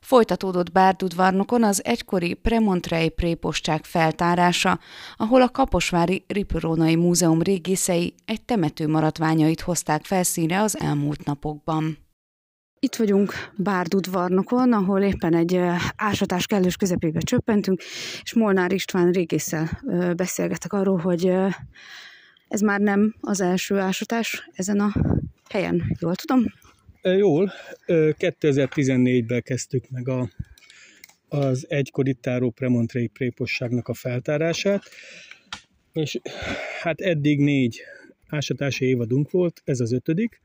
Folytatódott Bárdudvarnokon az egykori Premontrei prépostság feltárása, ahol a Kaposvári Ripurónai Múzeum régészei egy temető maradványait hozták felszínre az elmúlt napokban. Itt vagyunk Bárdudvarnokon, ahol éppen egy ásatás kellős közepébe csöppentünk, és Molnár István régésszel beszélgetek arról, hogy ez már nem az első ásatás ezen a helyen, jól tudom? Jól, 2014-ben kezdtük meg a, az egykori táró premontrei préposságnak a feltárását, és hát eddig négy ásatási évadunk volt, ez az ötödik.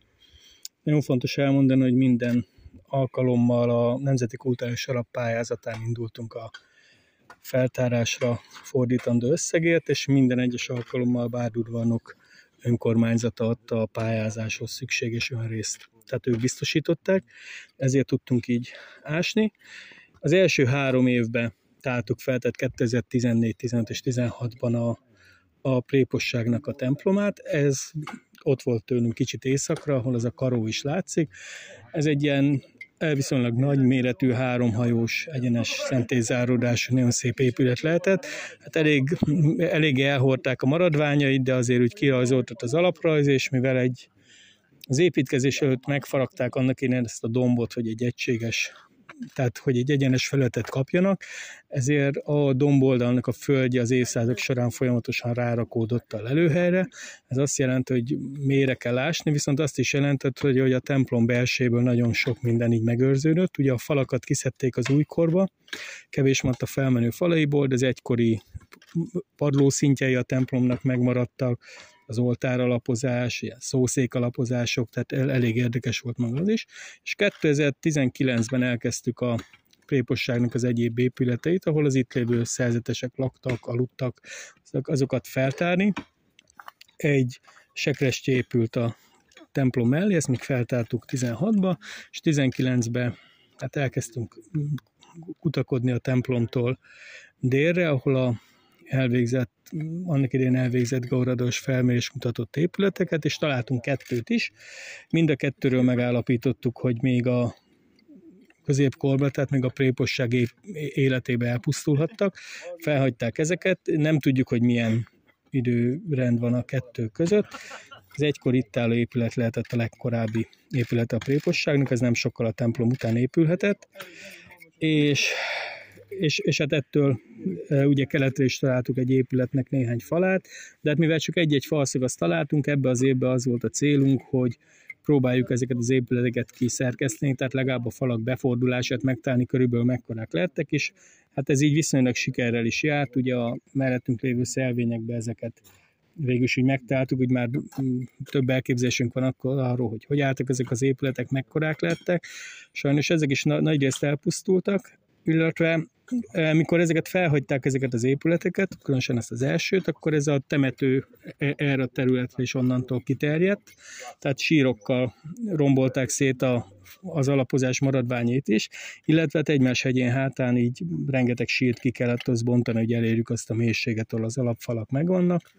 Nagyon fontos elmondani, hogy minden alkalommal a Nemzeti Kulturális Alap pályázatán indultunk a feltárásra fordítandó összegért, és minden egyes alkalommal Bárdudvarnok önkormányzata adta a pályázáshoz szükséges olyan részt tehát ők biztosították, ezért tudtunk így ásni. Az első három évben táltuk fel, tehát 2014, 15 és 16-ban a, a préposságnak a templomát. Ez ott volt tőlünk kicsit északra, ahol az a karó is látszik. Ez egy ilyen viszonylag nagy méretű, háromhajós, egyenes szentélyzáródású, nagyon szép épület lehetett. Hát elég, elég elhordták a maradványait, de azért úgy kirajzoltott az alaprajz, és mivel egy az építkezés előtt megfaragták annak én ezt a dombot, hogy egy egységes tehát hogy egy egyenes felületet kapjanak, ezért a domboldalnak a földje az évszázadok során folyamatosan rárakódott a lelőhelyre. Ez azt jelenti, hogy mélyre kell ásni, viszont azt is jelentett, hogy, hogy a templom belséből nagyon sok minden így megőrződött. Ugye a falakat kiszedték az újkorba, kevés maradt a felmenő falaiból, de az egykori padlószintjei a templomnak megmaradtak, az oltár alapozás, ilyen szószék alapozások, tehát el, elég érdekes volt maga az is. És 2019-ben elkezdtük a préposságnak az egyéb épületeit, ahol az itt lévő szerzetesek laktak, aludtak, azokat feltárni. Egy sekrestje épült a templom mellé, ezt még feltártuk 16-ba, és 19-ben hát elkezdtünk kutakodni a templomtól délre, ahol a elvégzett, annak idén elvégzett gaurados felmérés mutatott épületeket, és találtunk kettőt is. Mind a kettőről megállapítottuk, hogy még a középkorban, tehát még a préposság életébe elpusztulhattak. Felhagyták ezeket, nem tudjuk, hogy milyen időrend van a kettő között. Az egykor itt álló épület lehetett a legkorábbi épület a préposságnak, ez nem sokkal a templom után épülhetett, és és, és hát ettől ugye keletre is találtuk egy épületnek néhány falát, de hát mivel csak egy-egy falszagaszt találtunk, ebbe az évben az volt a célunk, hogy próbáljuk ezeket az épületeket kiszerkeszteni, tehát legalább a falak befordulását megtalálni körülbelül mekkorák lettek, és hát ez így viszonylag sikerrel is járt, ugye a mellettünk lévő szelvényekbe ezeket végül is úgy megtaláltuk, hogy már több elképzelésünk van akkor arról, hogy hogy álltak ezek az épületek, mekkorák lettek. Sajnos ezek is nagy részt elpusztultak, illetve eh, mikor ezeket felhagyták, ezeket az épületeket, különösen ezt az elsőt, akkor ez a temető e, erre a területre is onnantól kiterjedt, tehát sírokkal rombolták szét a, az alapozás maradványait is, illetve hát egymás hegyén hátán így rengeteg sírt ki kellett az bontani, hogy elérjük azt a mélységet, ahol az alapfalak megvannak.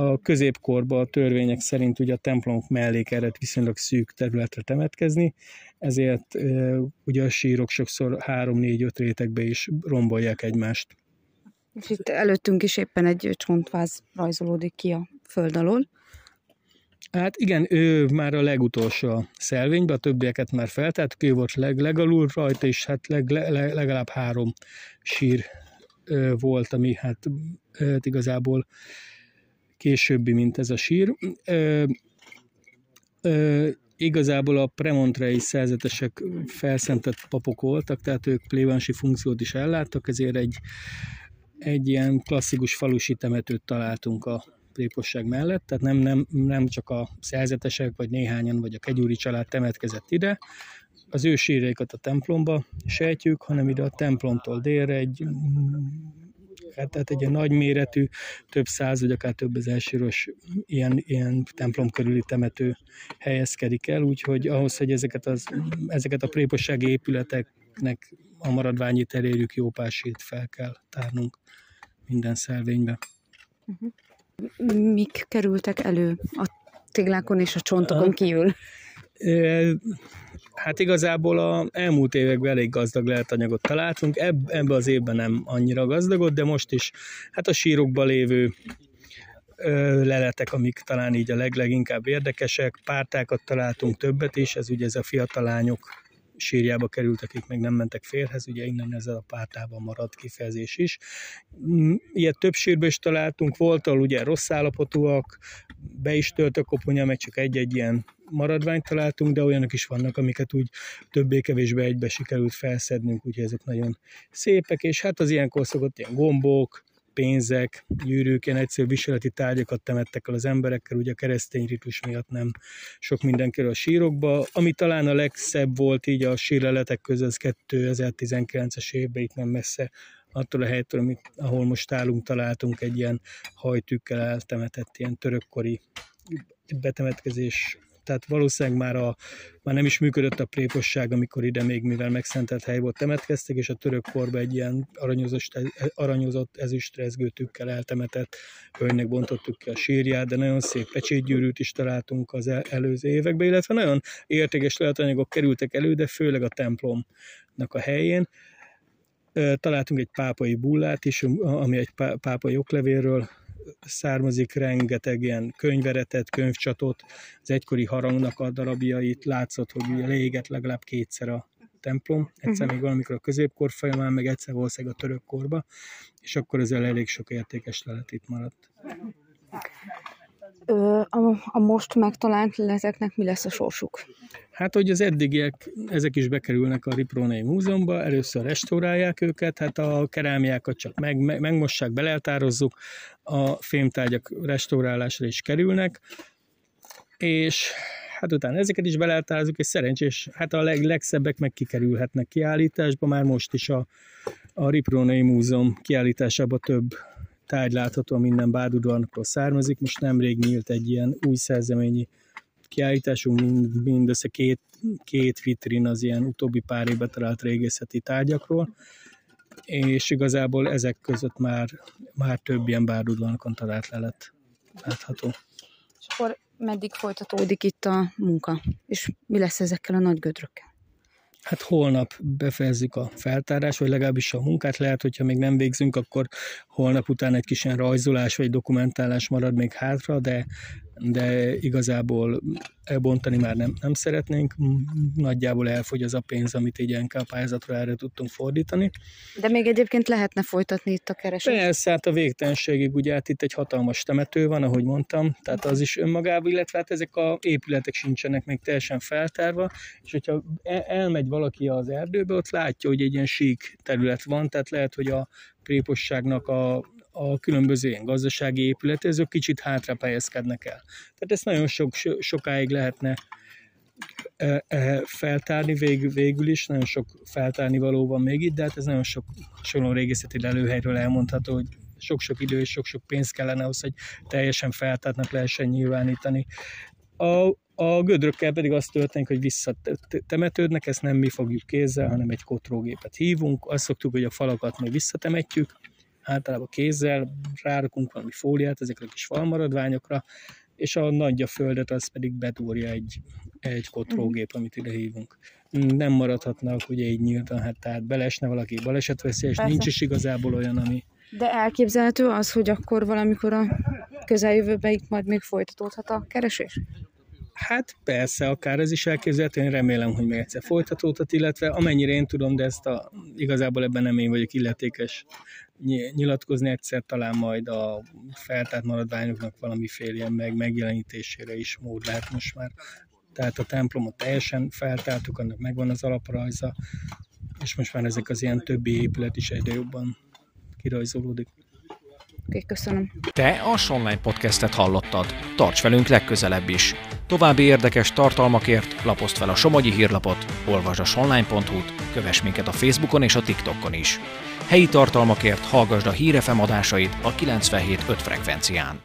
A középkorban a törvények szerint ugye a templomok mellé kellett viszonylag szűk területre temetkezni, ezért ugye a sírok sokszor 3-4-5 rétegbe is rombolják egymást. És itt előttünk is éppen egy csontváz rajzolódik ki a föld alól. Hát igen, ő már a legutolsó a szelvényben, a többieket már feltártuk, ő volt leg, legalul rajta, és hát leg, leg, legalább három sír ö, volt, ami hát ö, igazából későbbi, mint ez a sír. Ö, ö, igazából a premontrei szerzetesek felszentett papok voltak, tehát ők plébánsi funkciót is elláttak, ezért egy, egy ilyen klasszikus falusi temetőt találtunk a préposság mellett, tehát nem, nem, nem csak a szerzetesek, vagy néhányan, vagy a kegyúri család temetkezett ide, az ő sírjaikat a templomba sejtjük, hanem ide a templomtól délre egy munkát. Tehát egy ilyen nagy méretű, több száz, vagy akár több ezer síros ilyen, ilyen templom körüli temető helyezkedik el, úgyhogy ahhoz, hogy ezeket, az, ezeket a prépossági épületeknek a maradványit elérjük, jó pár fel kell tárnunk minden szelvénybe. Mik kerültek elő a téglákon és a csontokon kívül? Hát igazából a elmúlt években elég gazdag lehet anyagot találtunk, Ebb, ebbe az évben nem annyira gazdagot, de most is. Hát a sírokban lévő ö, leletek, amik talán így a legleginkább érdekesek, pártákat találtunk többet is, ez ugye ez a fiatal lányok sírjába került, akik még nem mentek férhez, ugye innen ezzel a pártában maradt kifejezés is. Mm, ilyet több sírbe is találtunk, volt, ahol ugye rossz állapotúak, be is tölt a koponya, meg csak egy-egy ilyen maradványt találtunk, de olyanok is vannak, amiket úgy többé-kevésbé egybe sikerült felszednünk, úgyhogy ezek nagyon szépek, és hát az ilyenkor szokott ilyen gombok, pénzek, gyűrűk, egyszerű viseleti tárgyakat temettek el az emberekkel, ugye a keresztény ritus miatt nem sok minden kerül a sírokba. Ami talán a legszebb volt így a sírleletek között, az 2019-es évben itt nem messze attól a helytől, amit, ahol most állunk, találtunk egy ilyen hajtűkkel eltemetett ilyen törökkori betemetkezés tehát valószínűleg már, a, már nem is működött a préposság, amikor ide még mivel megszentelt hely volt temetkeztek, és a török korba egy ilyen aranyozott, aranyozott ezüstrezgő tükkel eltemetett hölgynek bontottuk ki a sírját, de nagyon szép pecsétgyűrűt is találtunk az előző években, illetve nagyon értékes leletanyagok kerültek elő, de főleg a templomnak a helyén. Találtunk egy pápai bullát is, ami egy pápai oklevérről származik rengeteg ilyen könyveretet, könyvcsatot, az egykori harangnak a darabjait, látszott, hogy ugye leégett legalább kétszer a templom, egyszer uh-huh. még valamikor a középkor folyamán, meg egyszer valószínűleg a török korba, és akkor ezzel elég sok értékes lelet itt maradt. A, a most megtalált leleteknek mi lesz a sorsuk? Hát, hogy az eddigiek, ezek is bekerülnek a Riprónei Múzeumba, először restaurálják őket, hát a kerámiákat csak meg, meg, megmossák, beleltározzuk, a fémtárgyak restaurálásra is kerülnek, és hát utána ezeket is beleltározzuk, és szerencsés, hát a leg, legszebbek meg kikerülhetnek kiállításba, már most is a, a Riprónei Múzeum kiállításában több tárgy látható, minden bádudvarnokról származik. Most nemrég nyílt egy ilyen új szerzeményi kiállításunk, mind, mindössze két, két vitrin az ilyen utóbbi pár évben talált régészeti tárgyakról, és igazából ezek között már, már több ilyen bárdudvarnokon talált lelet látható. És akkor meddig folytatódik itt a munka? És mi lesz ezekkel a nagy gödrökkel? Hát holnap befejezzük a feltárás, vagy legalábbis a munkát. Lehet, hogyha még nem végzünk, akkor holnap után egy kis ilyen rajzolás vagy dokumentálás marad még hátra, de de igazából elbontani már nem, nem szeretnénk. Nagyjából elfogy az a pénz, amit így NK pályázatra erre tudtunk fordítani. De még egyébként lehetne folytatni itt a keresést? Persze, hát a végtelenségig ugye hát itt egy hatalmas temető van, ahogy mondtam, tehát az is önmagában, illetve hát ezek a épületek sincsenek még teljesen feltárva, és hogyha e-, elmegy valaki az erdőbe, ott látja, hogy egy ilyen sík terület van, tehát lehet, hogy a préposságnak a a különböző ilyen gazdasági épületek, azok kicsit hátra helyezkednek el. Tehát ezt nagyon sok, sokáig lehetne feltárni vég, végül is, nagyon sok feltárni való van még itt, de hát ez nagyon sok hasonló régészeti lelőhelyről elmondható, hogy sok-sok idő és sok-sok pénz kellene ahhoz, hogy teljesen feltártnak lehessen nyilvánítani. A, a gödrökkel pedig az történik, hogy visszatemetődnek, ezt nem mi fogjuk kézzel, hanem egy kotrógépet hívunk. Azt szoktuk, hogy a falakat mi visszatemetjük, általában kézzel rárakunk valami fóliát ezekre a kis falmaradványokra, és a nagyja földet az pedig bedúrja egy, egy kotrógép, amit ide hívunk. Nem maradhatnak ugye így nyíltan, hát tehát belesne valaki balesetveszélyes, nincs is igazából olyan, ami... De elképzelhető az, hogy akkor valamikor a közeljövőben itt majd még folytatódhat a keresés? Hát persze, akár ez is elképzelhető, én remélem, hogy még egyszer folytatódhat, illetve amennyire én tudom, de ezt a, igazából ebben nem én vagyok illetékes nyilatkozni egyszer, talán majd a feltárt maradványoknak valamiféle ilyen meg, megjelenítésére is mód lehet most már. Tehát a templomot teljesen feltártuk, annak megvan az alaprajza, és most már ezek az ilyen többi épület is egyre jobban kirajzolódik. Oké, köszönöm. Te a Online Podcastet hallottad. Tarts velünk legközelebb is! További érdekes tartalmakért lapozd fel a Somogyi hírlapot, olvasd a sonline.hu-t, kövess minket a Facebookon és a TikTokon is. Helyi tartalmakért hallgasd a Hírefem adásait a 97.5 frekvencián.